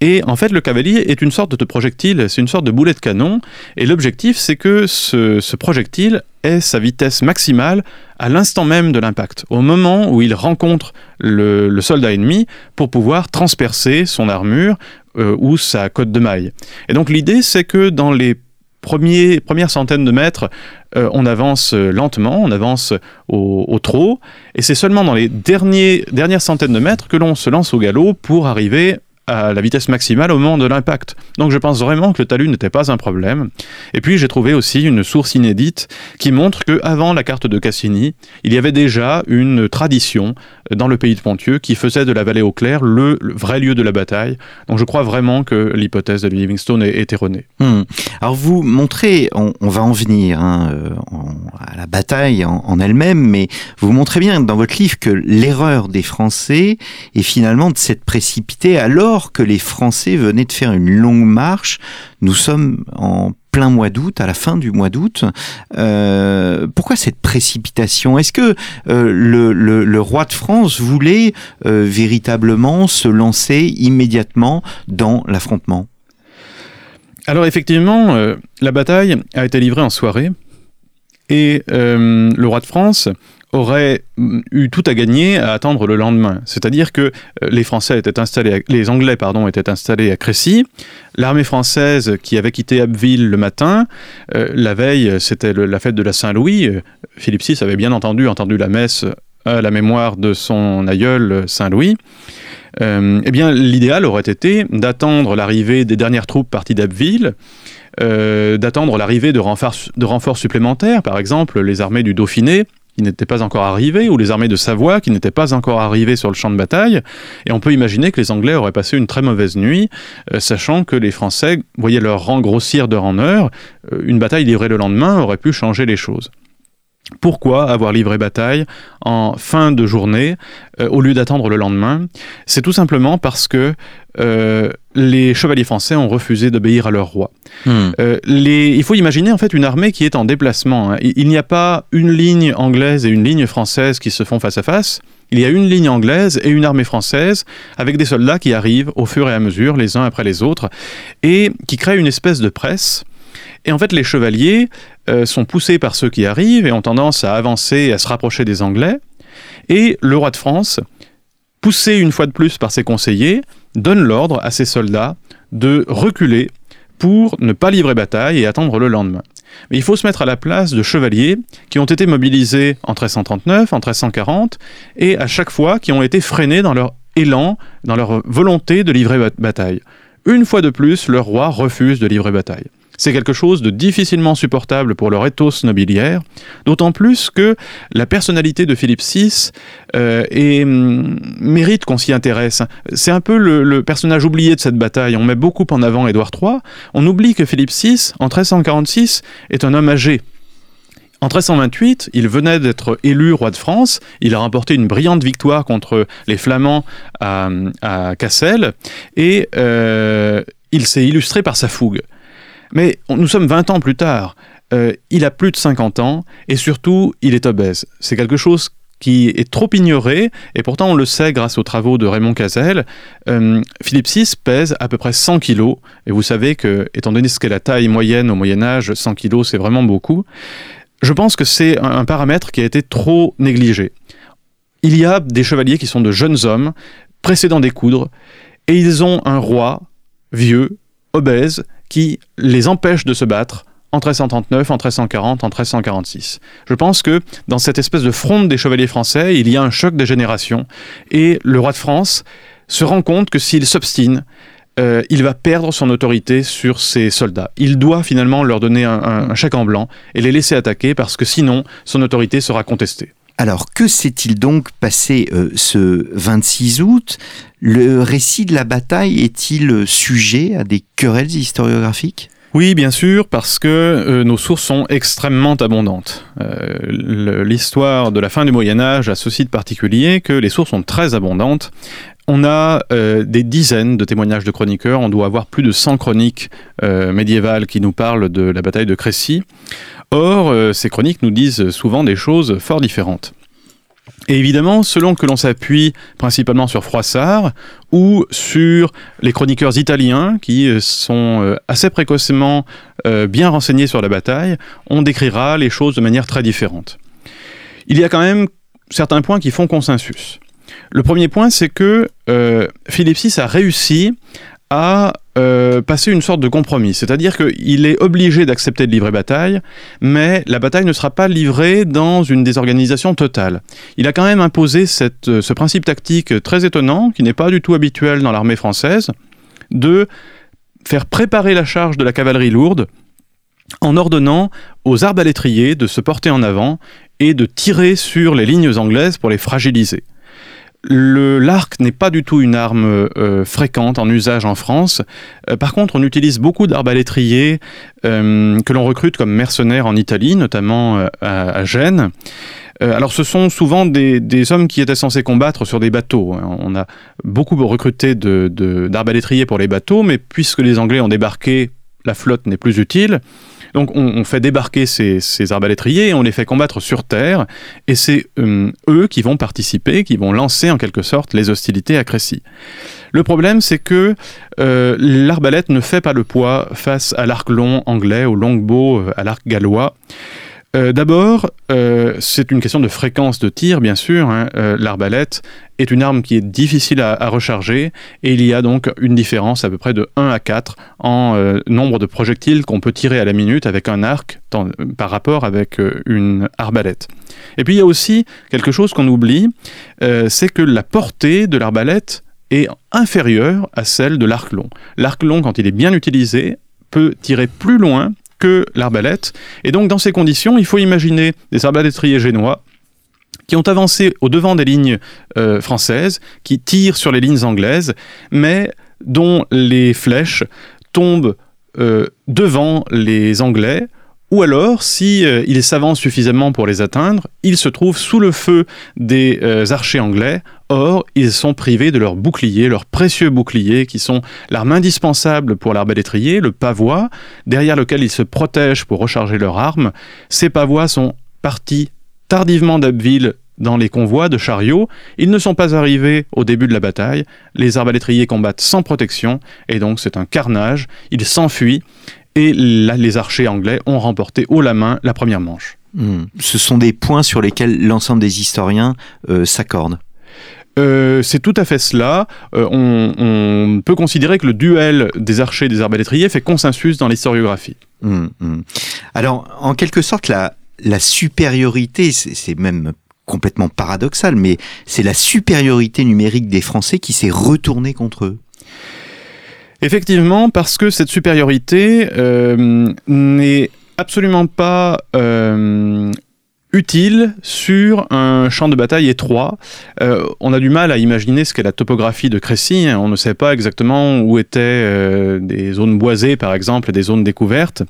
et en fait, le cavalier est une sorte de projectile, c'est une sorte de boulet de canon. Et l'objectif, c'est que ce, projectile ait sa vitesse maximale à l'instant même de l'impact, au moment où il rencontre le, soldat ennemi pour pouvoir transpercer son armure euh, ou sa côte de maille. Et donc l'idée, c'est que dans les premières centaines de mètres, euh, on avance lentement, on avance au, trot, et c'est seulement dans les dernières centaines de mètres que l'on se lance au galop pour arriver à la vitesse maximale au moment de l'impact. Donc je pense vraiment que le talus n'était pas un problème. Et puis j'ai trouvé aussi une source inédite qui montre que avant la carte de Cassini, il y avait déjà une tradition dans le pays de Pontieux qui faisait de la vallée au clair le, vrai lieu de la bataille. Donc je crois vraiment que l'hypothèse de Livingstone est, erronée. Hmm. Alors vous montrez, on, va en venir hein, euh, à la bataille en, en elle-même, mais vous montrez bien dans votre livre que l'erreur des Français est finalement de s'être précipité alors que les Français venaient de faire une longue marche. Nous sommes en plein mois d'août, à la fin du mois d'août. Euh, pourquoi cette précipitation? Est-ce que euh, le, roi de France voulait euh, véritablement se lancer immédiatement dans l'affrontement? Alors effectivement, la bataille a été livrée en soirée et le roi de France aurait eu tout à gagner à attendre le lendemain. C'est-à-dire que euh, les Français étaient installés, Anglais pardon, étaient installés à Crécy. L'armée française qui avait quitté Abbeville le matin, euh, la veille, c'était la fête de la Saint-Louis. Euh, Philippe VI avait bien entendu entendu la messe à la mémoire de son aïeul Saint-Louis. eh bien, l'idéal aurait été d'attendre l'arrivée des dernières troupes parties d'Abbeville. d'attendre l'arrivée de renforts, de renforts supplémentaires, par exemple les armées du Dauphiné, qui n'étaient pas encore arrivés, ou les armées de Savoie qui n'étaient pas encore arrivées sur le champ de bataille. Et on peut imaginer que les Anglais auraient passé une très mauvaise nuit, euh, sachant que les Français voyaient leur rang grossir d'heure en heure. Euh, une bataille livrée le lendemain aurait pu changer les choses. Pourquoi avoir livré bataille en fin de journée euh, au lieu d'attendre le lendemain? C'est tout simplement parce que euh, les chevaliers français ont refusé d'obéir à leur roi. Hmm. Euh, il faut imaginer en fait une armée qui est en déplacement. Hein. Il, n'y a pas une ligne anglaise et une ligne française qui se font face à face. Il y a une ligne anglaise et une armée française avec des soldats qui arrivent au fur et à mesure, les uns après les autres, et qui créent une espèce de presse et en fait, les chevaliers euh, sont poussés par ceux qui arrivent et ont tendance à avancer et à se rapprocher des Anglais. Et le roi de France, poussé une fois de plus par ses conseillers, donne l'ordre à ses soldats de reculer pour ne pas livrer bataille et attendre le lendemain. Mais il faut se mettre à la place de chevaliers qui ont été mobilisés en 1339, en 1340, et à chaque fois qui ont été freinés dans leur élan, dans leur volonté de livrer bataille. Une fois de plus, le roi refuse de livrer bataille. C'est quelque chose de difficilement supportable pour leur ethos nobiliaire, d'autant plus que la personnalité de Philippe VI euh, mm, mérite qu'on s'y intéresse. C'est un peu le, personnage oublié de cette bataille. On met beaucoup en avant Édouard III. On oublie que Philippe VI, en 1346, est un homme âgé. En 1328, il venait d'être élu roi de France. Il a remporté une brillante victoire contre les Flamands à, Cassel et euh, il s'est illustré par sa fougue. Mais nous sommes 20 ans plus tard. Euh, il a plus de 50 ans et surtout, il est obèse. C'est quelque chose qui est trop ignoré, et pourtant on le sait grâce aux travaux de Raymond Cazel. Euh, Philippe VI pèse à peu près 100 kilos, et vous savez que, étant donné ce qu'est la taille moyenne au Moyen Âge, 100 kilos c'est vraiment beaucoup. Je pense que c'est un paramètre qui a été trop négligé. Il y a des chevaliers qui sont de jeunes hommes, pressés d'en découdre, et ils ont un roi vieux, obèse, qui les empêche de se battre en 1339, en 1340, en 1346. Je pense que dans cette espèce de fronde des chevaliers français, il y a un choc des générations, et le roi de France se rend compte que s'il s'obstine, euh, il va perdre son autorité sur ses soldats. Il doit finalement leur donner un, chèque en blanc et les laisser attaquer parce que sinon son autorité sera contestée. Alors, que s'est-il donc passé euh, ce 26 août? Le récit de la bataille est-il sujet à des querelles historiographiques? Oui, bien sûr, parce que euh, nos sources sont extrêmement abondantes. Euh, l'histoire de la fin du Moyen Âge a ceci de particulier que les sources sont très abondantes. On a des dizaines de témoignages de chroniqueurs, on doit avoir plus de 100 chroniques médiévales qui nous parlent de la bataille de Crécy. Or, euh, ces chroniques nous disent souvent des choses fort différentes. Et évidemment, selon que l'on s'appuie principalement sur Froissart ou sur les chroniqueurs italiens qui euh, sont euh, assez précocement bien renseignés sur la bataille, on décrira les choses de manière très différente. Il y a quand même certains points qui font consensus. Le premier point, c'est que Philippe VI a réussi à euh, passer une sorte de compromis, c'est-à-dire qu'il est obligé d'accepter de livrer bataille, mais la bataille ne sera pas livrée dans une désorganisation totale. Il a quand même imposé cette, ce principe tactique très étonnant, qui n'est pas du tout habituel dans l'armée française, de faire préparer la charge de la cavalerie lourde en ordonnant aux arbalétriers de se porter en avant et de tirer sur les lignes anglaises pour les fragiliser. L'arc n'est pas du tout une arme euh, fréquente en usage en France. Euh, par contre, on utilise beaucoup d'arbalétriers euh, que l'on recrute comme mercenaires en Italie, notamment à, Gênes. alors, ce sont souvent des, hommes qui étaient censés combattre sur des bateaux. Hein. On a beaucoup recruté d'arbalétriers pour les bateaux, mais puisque les Anglais ont débarqué, la flotte n'est plus utile. Donc on, fait débarquer ces, arbalétriers et on les fait combattre sur terre, et c'est euh, eux qui vont participer, qui vont lancer en quelque sorte les hostilités à Crécy. Le problème, c'est que euh, l'arbalète ne fait pas le poids face à l'arc long anglais, au longbow, euh, à l'arc gallois. Euh, d'abord, euh, c'est une question de fréquence de tir, bien sûr. Hein. Euh, l'arbalète est une arme qui est difficile à, recharger et il y a donc une différence à peu près de 1 à 4 en nombre de projectiles qu'on peut tirer à la minute avec un arc par rapport avec une arbalète. Et puis il y a aussi quelque chose qu'on oublie, c'est que la portée de l'arbalète est inférieure à celle de l'arc long. L'arc long, quand il est bien utilisé, peut tirer plus loin l'arbalète. Et donc, dans ces conditions, il faut imaginer des arbalétriers génois qui ont avancé au devant des lignes euh, françaises, qui tirent sur les lignes anglaises, mais dont les flèches tombent euh, devant les Anglais ou alors, si euh, suffisamment pour les atteindre, ils se trouvent sous le feu des euh, archers anglais. Or, ils sont privés de leurs boucliers, leurs précieux boucliers, qui sont l'arme indispensable pour l'arbalétrier, le pavois, derrière lequel ils se protègent pour recharger leurs armes. Ces pavois sont partis tardivement d'Abbeville dans les convois de chariots. Ils ne sont pas arrivés au début de la bataille. Les arbalétriers combattent sans protection, et donc c'est un carnage. Ils s'enfuient, et là, les archers anglais ont remporté haut la main la première manche. Hmm. Ce sont des points sur lesquels l'ensemble des historiens euh, s'accordent. Euh, c'est tout à fait cela. Euh, on, peut considérer que le duel des archers et des arbalétriers fait consensus dans l'historiographie. Hmm, hmm. Alors, en quelque sorte, la, la supériorité, c'est même complètement paradoxal, mais c'est la supériorité numérique des Français qui s'est retournée contre eux. Effectivement, parce que cette supériorité euh, n'est absolument pas euh, utile sur un champ de bataille étroit. Euh, on a du mal à imaginer ce qu'est la topographie de Crécy. Hein. On ne sait pas exactement où étaient des zones boisées, par exemple, des zones découvertes.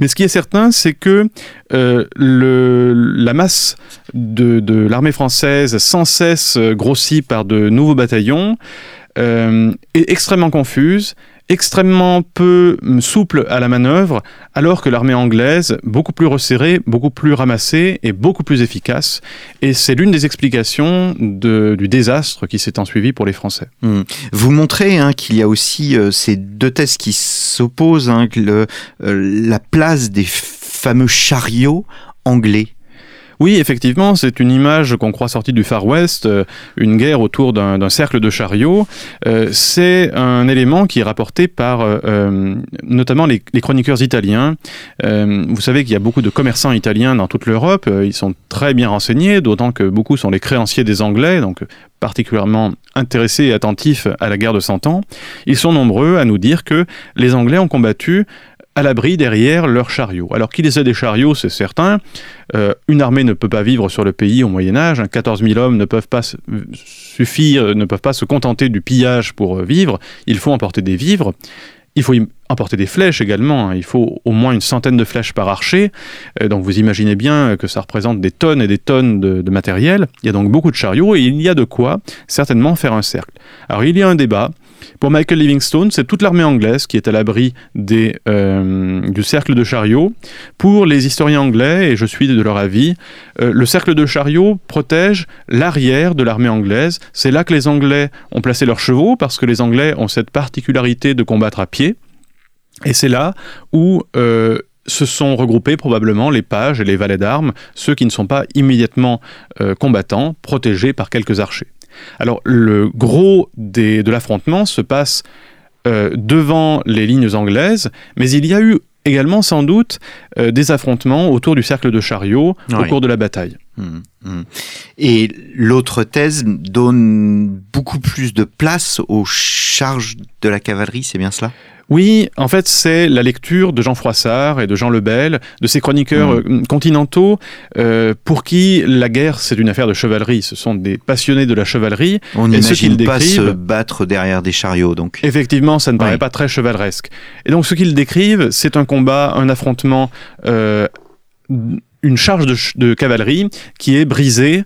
Mais ce qui est certain, c'est que la masse de l'armée française sans cesse grossie par de nouveaux bataillons est extrêmement confuse extrêmement peu souple à la manœuvre, alors que l'armée anglaise, beaucoup plus resserrée, beaucoup plus ramassée et beaucoup plus efficace. Et c'est l'une des explications du désastre qui s'est ensuivi pour les Français. Hum. Vous montrez hein, qu'il y a aussi euh, ces deux thèses qui s'opposent, hein, euh, la place des fameux chariots anglais oui, effectivement, c'est une image qu'on croit sortie du Far West, euh, une guerre autour d'un cercle de chariots. Euh, c'est un élément qui est rapporté par euh, notamment les, chroniqueurs italiens. vous savez qu'il y a beaucoup de commerçants italiens dans toute l'Europe. ils sont très bien renseignés, d'autant que beaucoup sont les créanciers des Anglais, donc particulièrement intéressés et attentifs à la guerre de Cent Ans. Ils sont nombreux à nous dire que les Anglais ont combattu à l'abri derrière leurs chariots. Alors qu'ils aient des chariots, c'est certain. Euh, une armée ne peut pas vivre sur le pays au Moyen Âge. 14 000 hommes ne peuvent pas suffire, ne peuvent pas se contenter du pillage pour euh, vivre. Il faut emporter des vivres. Il faut emporter des flèches également. Hein. Il faut au moins une centaine de flèches par archer. Euh, donc vous imaginez bien que ça représente des tonnes et des tonnes de, matériel. Il y a donc beaucoup de chariots et il y a de quoi certainement faire un cercle. Alors il y a un débat pour Michael Livingstone, c'est toute l'armée anglaise qui est à l'abri euh, du cercle de chariots. Pour les historiens anglais, et je suis de leur avis, euh, le cercle de chariots protège l'arrière de l'armée anglaise. C'est là que les Anglais ont placé leurs chevaux, parce que les Anglais ont cette particularité de combattre à pied. Et c'est là où euh, se sont regroupés probablement les pages et les valets d'armes, ceux qui ne sont pas immédiatement combattants, protégés par quelques archers. Alors le gros de l'affrontement se passe devant les lignes anglaises, mais il y a eu également sans doute des affrontements autour du cercle de chariot au cours de la bataille. Hum, hum. Et l'autre thèse donne beaucoup plus de place aux charges de la cavalerie, c'est bien cela? Oui, en fait, c'est la lecture de Jean Froissart et de Jean Lebel, de ces chroniqueurs mmh. euh, continentaux, euh, pour qui la guerre, c'est une affaire de chevalerie. Ce sont des passionnés de la chevalerie. On n'imagine pas se battre derrière des chariots, donc. Effectivement, ça ne paraît pas très chevaleresque. Et donc, ce qu'ils décrivent, c'est un combat, un affrontement. Euh, une charge de, cavalerie qui est brisée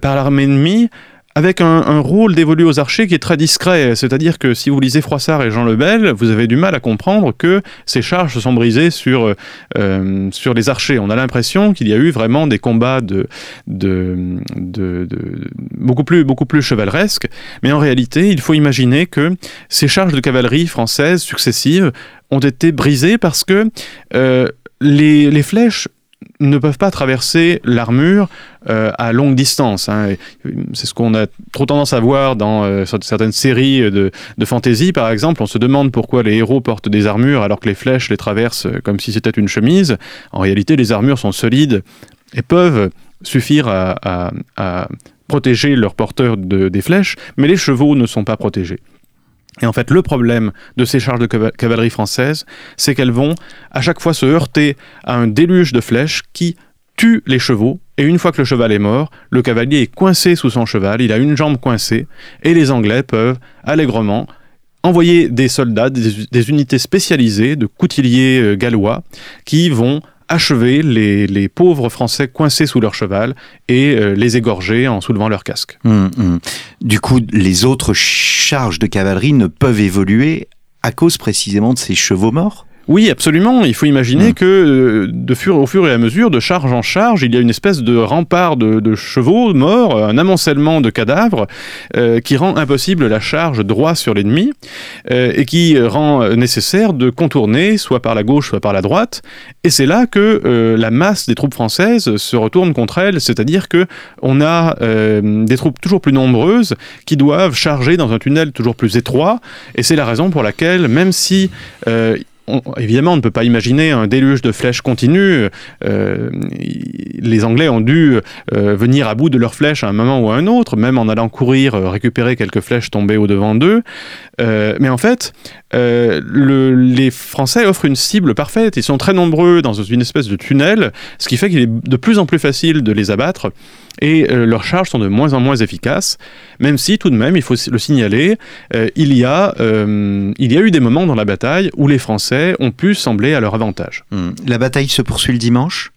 par l'armée ennemie avec un, rôle dévolu aux archers qui est très discret. C'est-à-dire que si vous lisez Froissart et Jean Lebel, vous avez du mal à comprendre que ces charges se sont brisées sur, euh, sur les archers. On a l'impression qu'il y a eu vraiment des combats de, de, beaucoup, plus, chevaleresques. Mais en réalité, il faut imaginer que ces charges de cavalerie françaises successives ont été brisées parce que euh, les flèches ne peuvent pas traverser l'armure euh, à longue distance. Hein. C'est ce qu'on a trop tendance à voir dans euh, certaines séries de, de, fantasy, par exemple. On se demande pourquoi les héros portent des armures alors que les flèches les traversent comme si c'était une chemise. En réalité, les armures sont solides et peuvent suffire à, protéger leurs porteurs des flèches, mais les chevaux ne sont pas protégés. Et en fait, le problème de ces charges de cavalerie française, c'est qu'elles vont à chaque fois se heurter à un déluge de flèches qui tue les chevaux, et une fois que le cheval est mort, le cavalier est coincé sous son cheval, il a une jambe coincée, et les Anglais peuvent allègrement envoyer des soldats, des, unités spécialisées de coutiliers euh, gallois, qui vont achever les, pauvres Français coincés sous leur cheval et euh, les égorger en soulevant leur casque. Hum, hum. Du coup, les autres charges de cavalerie ne peuvent évoluer à cause précisément de ces chevaux morts? Oui, absolument. Il faut imaginer hmm. que euh, de fur, au fur et à mesure, de charge en charge, il y a une espèce de rempart de, chevaux morts, un amoncellement de cadavres euh, qui rend impossible la charge droit sur l'ennemi euh, et qui rend nécessaire de contourner soit par la gauche, soit par la droite. Et c'est là que la masse des troupes françaises se retourne contre elles, c'est-à-dire que on a des troupes toujours plus nombreuses qui doivent charger dans un tunnel toujours plus étroit. Et c'est la raison pour laquelle, même si évidemment, on ne peut pas imaginer un déluge de flèches continu. Euh, les Anglais ont dû euh, venir à bout de leurs flèches à un moment ou à un autre, même en allant courir euh, récupérer quelques flèches tombées au-devant d'eux. mais en fait, les Français offrent une cible parfaite. Ils sont très nombreux dans une espèce de tunnel, ce qui fait qu'il est de plus en plus facile de les abattre et euh, leurs charges sont de moins en moins efficaces, même si tout de même, il faut le signaler, euh, il, y a, euh, il y a eu des moments dans la bataille où les Français ont pu sembler à leur avantage. Hmm. La bataille se poursuit le dimanche?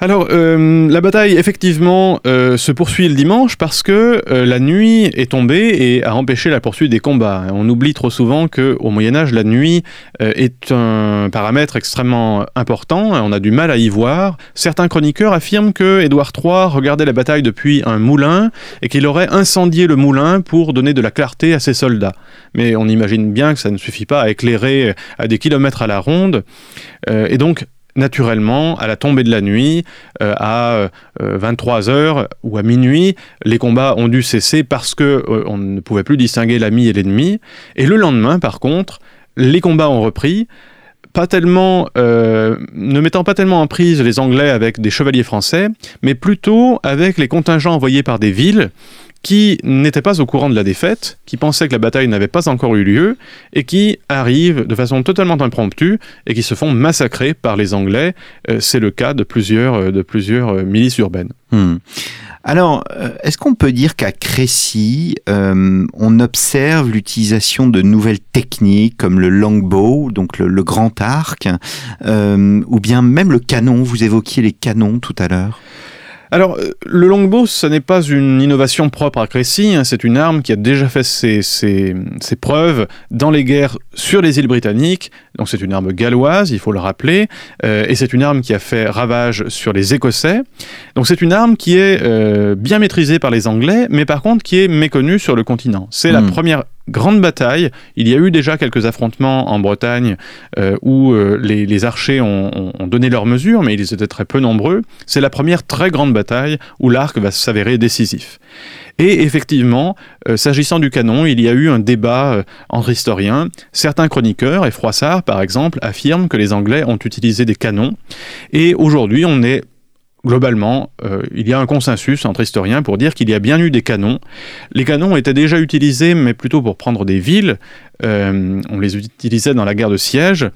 Alors, euh, la bataille, effectivement, euh, se poursuit le dimanche parce que euh, la nuit est tombée et a empêché la poursuite des combats. On oublie trop souvent qu'au Moyen-Âge, la nuit est un paramètre extrêmement important. On a du mal à y voir. Certains chroniqueurs affirment que Édouard III regardait la bataille depuis un moulin et qu'il aurait incendié le moulin pour donner de la clarté à ses soldats. Mais on imagine bien que ça ne suffit pas à éclairer à des kilomètres à la ronde. et donc, naturellement, à la tombée de la nuit, euh, à 23 euh, heures ou à minuit, les combats ont dû cesser parce que euh, on ne pouvait plus distinguer l'ami et l'ennemi. Et le lendemain, par contre, les combats ont repris pas tellement, ne mettant pas tellement en prise les Anglais avec des chevaliers français, mais plutôt avec les contingents envoyés par des villes qui n'étaient pas au courant de la défaite, qui pensaient que la bataille n'avait pas encore eu lieu, et qui arrivent de façon totalement impromptue et qui se font massacrer par les Anglais. Euh, c'est le cas de plusieurs, euh, de plusieurs euh, milices urbaines. Hmm. Alors, est-ce qu'on peut dire qu'à Crécy, on observe l'utilisation de nouvelles techniques comme le longbow, donc le, le grand arc, ou bien même le canon? Vous évoquiez les canons tout à l'heure. Alors, euh, le longbow, ce n'est pas une innovation propre à Crécy, hein. c'est une arme qui a déjà fait ses, ses, preuves dans les guerres sur les îles britanniques, donc c'est une arme galloise, il faut le rappeler, euh, et c'est une arme qui a fait ravage sur les Écossais. Donc c'est une arme qui est euh, bien maîtrisée par les Anglais, mais par contre qui est méconnue sur le continent. C'est la hmm. première grande bataille. Il y a eu déjà quelques affrontements en Bretagne euh, où euh, les, archers ont, donné leurs mesures, mais ils étaient très peu nombreux. C'est la première très grande bataille où l'arc va s'avérer décisif. Et effectivement, s'agissant du canon, il y a eu un débat entre historiens. Certains chroniqueurs, et Froissart par exemple, affirment que les Anglais ont utilisé des canons. Et aujourd'hui, on est globalement, euh, il y a un consensus entre historiens pour dire qu'il y a bien eu des canons. Les canons étaient déjà utilisés, mais plutôt pour prendre des villes. Euh, on les utilisait dans la guerre de siège.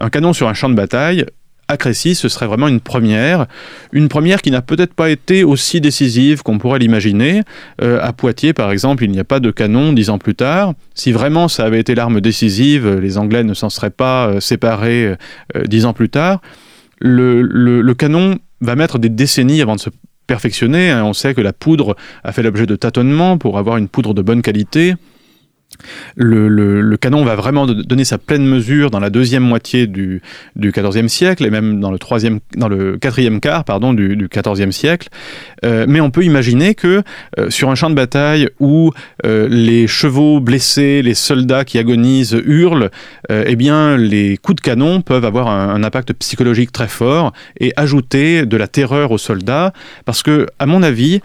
Un canon sur un champ de bataille, à Crécy, ce serait vraiment une première. Une première qui n'a peut-être pas été aussi décisive qu'on pourrait l'imaginer. Euh, à Poitiers, par exemple, il n'y a pas de canon dix ans plus tard. Si vraiment ça avait été l'arme décisive, les Anglais ne s'en seraient pas séparés dix ans plus tard. le canon va mettre des décennies avant de se perfectionner. Hein. On sait que la poudre a fait l'objet de tâtonnements pour avoir une poudre de bonne qualité. Le, canon va vraiment donner sa pleine mesure dans la deuxième moitié du, XIVe siècle et même dans le, troisième, dans le quatrième quart pardon, du, du XIVe siècle. Euh, mais on peut imaginer que euh, sur un champ de bataille où euh, les chevaux blessés, les soldats qui agonisent hurlent, eh bien les coups de canon peuvent avoir un, un, impact psychologique très fort et ajouter de la terreur aux soldats parce que, à mon avis,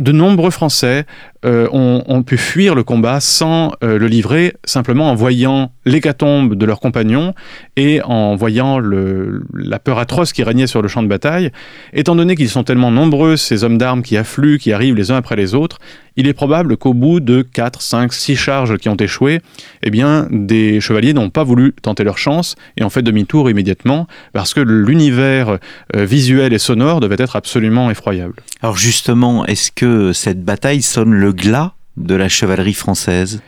de nombreux Français euh, ont, pu fuir le combat sans euh, le livrer, simplement en voyant l'hécatombe de leurs compagnons et en voyant la peur atroce qui régnait sur le champ de bataille. Étant donné qu'ils sont tellement nombreux, ces hommes d'armes qui affluent, qui arrivent les uns après les autres, il est probable qu'au bout de 4, 5, 6 charges qui ont échoué, eh bien, des chevaliers n'ont pas voulu tenter leur chance et ont fait demi-tour immédiatement parce que l'univers euh, visuel et sonore devait être absolument effroyable. Alors justement, est-ce que cette bataille sonne le glas de la chevalerie française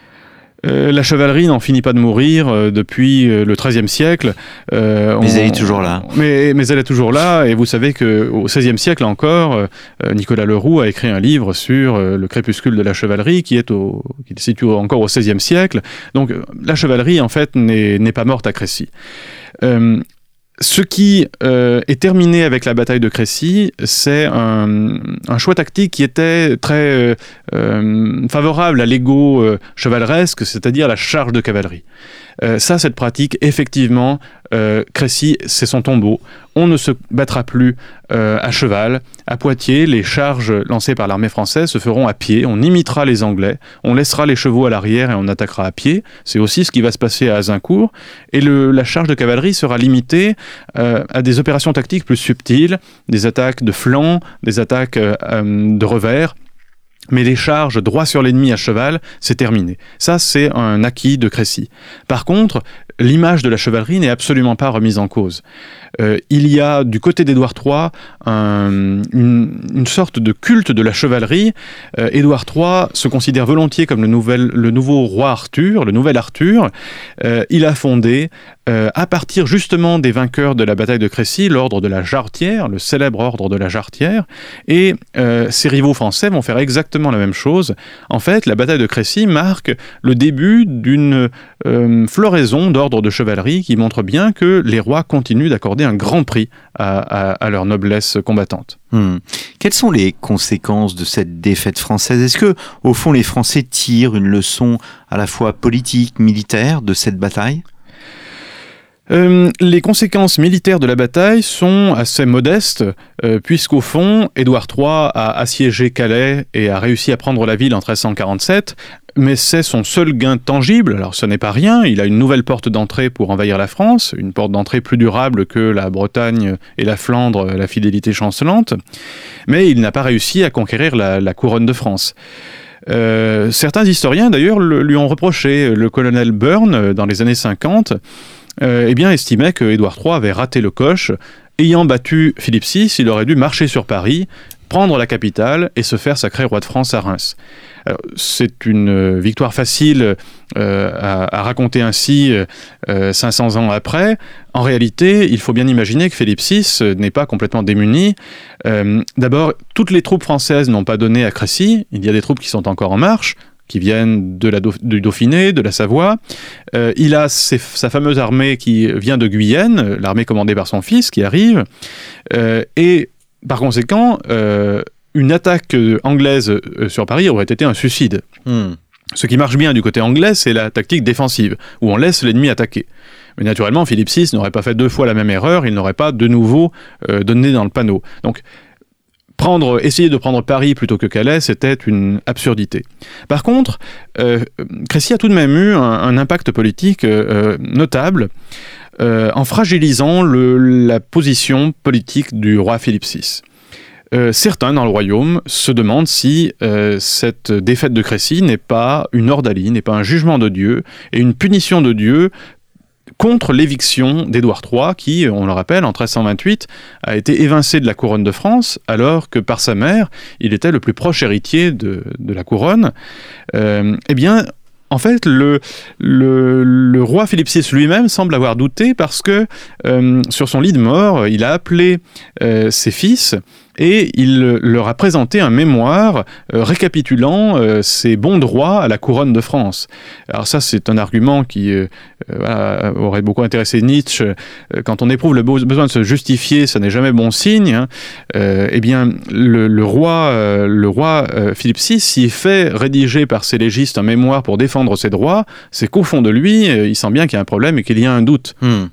euh, la chevalerie n'en finit pas de mourir euh, depuis euh, le XIIIe siècle. mais elle est toujours là. Mais, mais, elle est toujours là, et vous savez qu'au XVIe siècle encore, Nicolas Leroux a écrit un livre sur le crépuscule de la chevalerie qui est au, qui se situe encore au XVIe siècle. Donc la chevalerie, en fait, n'est pas morte à Crécy. Ce qui euh, est terminé avec la bataille de Crécy, c'est un, choix tactique qui était très euh, euh, favorable à l'ego chevaleresque, c'est-à-dire la charge de cavalerie. Ça, cette pratique, effectivement, Crécy, c'est son tombeau. On ne se battra plus euh, à cheval. À Poitiers, les charges lancées par l'armée française se feront à pied. On imitera les Anglais. On laissera les chevaux à l'arrière et on attaquera à pied. C'est aussi ce qui va se passer à Azincourt. Et la charge de cavalerie sera limitée à des opérations tactiques plus subtiles, des attaques de flanc, des attaques de revers mais les charges droit sur l'ennemi à cheval, c'est terminé. Ça, c'est un acquis de Crécy. Par contre, l'image de la chevalerie n'est absolument pas remise en cause. Euh, il y a du côté d'Édouard III une, sorte de culte de la chevalerie. Euh, Édouard III se considère volontiers comme le, nouveau roi Arthur, le nouvel Arthur. Euh, il a fondé, à partir justement des vainqueurs de la bataille de Crécy, l'ordre de la Jarretière, le célèbre ordre de la Jarretière, et ses rivaux français vont faire exactement la même chose. En fait, la bataille de Crécy marque le début d'une floraison d'ordre de chevalerie qui montre bien que les rois continuent d'accorder un grand prix à, leur noblesse combattante. Hmm. Quelles sont les conséquences de cette défaite française? Est-ce que, au fond, les Français tirent une leçon à la fois politique, militaire de cette bataille? Euh, les conséquences militaires de la bataille sont assez modestes, euh, puisqu'au fond, Édouard III a assiégé Calais et a réussi à prendre la ville en 1347, mais c'est son seul gain tangible, alors ce n'est pas rien, il a une nouvelle porte d'entrée pour envahir la France, une porte d'entrée plus durable que la Bretagne et la Flandre, la fidélité chancelante, mais il n'a pas réussi à conquérir la, couronne de France. Euh, certains historiens d'ailleurs lui ont reproché, le colonel Byrne, dans les années 50, euh, eh bien, estimait que Édouard III avait raté le coche. Ayant battu Philippe VI, il aurait dû marcher sur Paris, prendre la capitale et se faire sacrer roi de France à Reims. C'est une euh, victoire facile euh, à, raconter ainsi 500 ans après. En réalité, il faut bien imaginer que Philippe VI n'est pas complètement démuni. D'abord, toutes les troupes françaises n'ont pas donné à Crécy. Il y a des troupes qui sont encore en marche qui viennent de la du Dauphiné, de la Savoie. Euh, il a sa fameuse armée qui vient de Guyenne, l'armée commandée par son fils qui arrive. Euh, et par conséquent, euh, une attaque anglaise sur Paris aurait été un suicide. Hmm. Ce qui marche bien du côté anglais, c'est la tactique défensive, où on laisse l'ennemi attaquer. Mais naturellement, Philippe VI n'aurait pas fait deux fois la même erreur, il n'aurait pas de nouveau donné dans le panneau. Donc, prendre, essayer de prendre Paris plutôt que Calais, c'était une absurdité. Par contre, euh, Crécy a tout de même eu un, impact politique euh, notable. en fragilisant la position politique du roi Philippe VI. certains dans le royaume se demandent si cette défaite de Crécy n'est pas une ordalie, n'est pas un jugement de Dieu et une punition de Dieu contre l'éviction d'Édouard III, qui, on le rappelle, en 1328, a été évincé de la couronne de France, alors que par sa mère, il était le plus proche héritier de, la couronne. Euh, eh bien, en fait, le, roi Philippe VI lui-même semble avoir douté parce que euh, sur son lit de mort, il a appelé euh, ses fils et il leur a présenté un mémoire euh, récapitulant ses bons droits à la couronne de France. Alors ça, c'est un argument qui aurait beaucoup intéressé Nietzsche. Quand on éprouve le besoin de se justifier, ça n'est jamais bon signe. Hein. eh bien, le, roi, le roi Philippe VI s'y fait rédiger par ses légistes un mémoire pour défendre ses droits, c'est qu'au fond de lui, euh, il sent bien qu'il y a un problème et qu'il y a un doute. Hmm.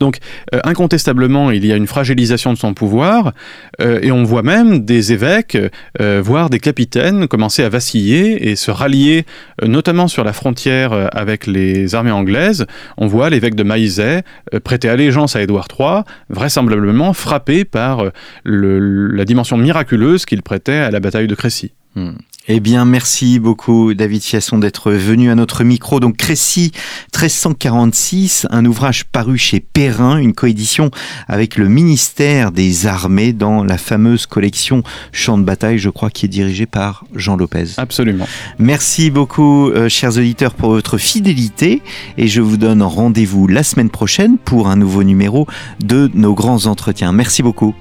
Donc, euh, incontestablement, il y a une fragilisation de son pouvoir, euh, et on voit même des évêques, voire des capitaines, commencer à vaciller et se rallier, notamment sur la frontière avec les armées anglaises. On voit l'évêque de Maizet prêter allégeance à Édouard III, vraisemblablement frappé par la dimension miraculeuse qu'il prêtait à la bataille de Crécy. Hmm. Eh bien, merci beaucoup, David Fiasson, d'être venu à notre micro. Donc, Crécy 1346, un ouvrage paru chez Perrin, une coédition avec le ministère des Armées dans la fameuse collection Champ de bataille, je crois, qui est dirigée par Jean Lopez. Absolument. Merci beaucoup, euh, chers auditeurs, pour votre fidélité et je vous donne rendez-vous la semaine prochaine pour un nouveau numéro de nos grands entretiens. Merci beaucoup.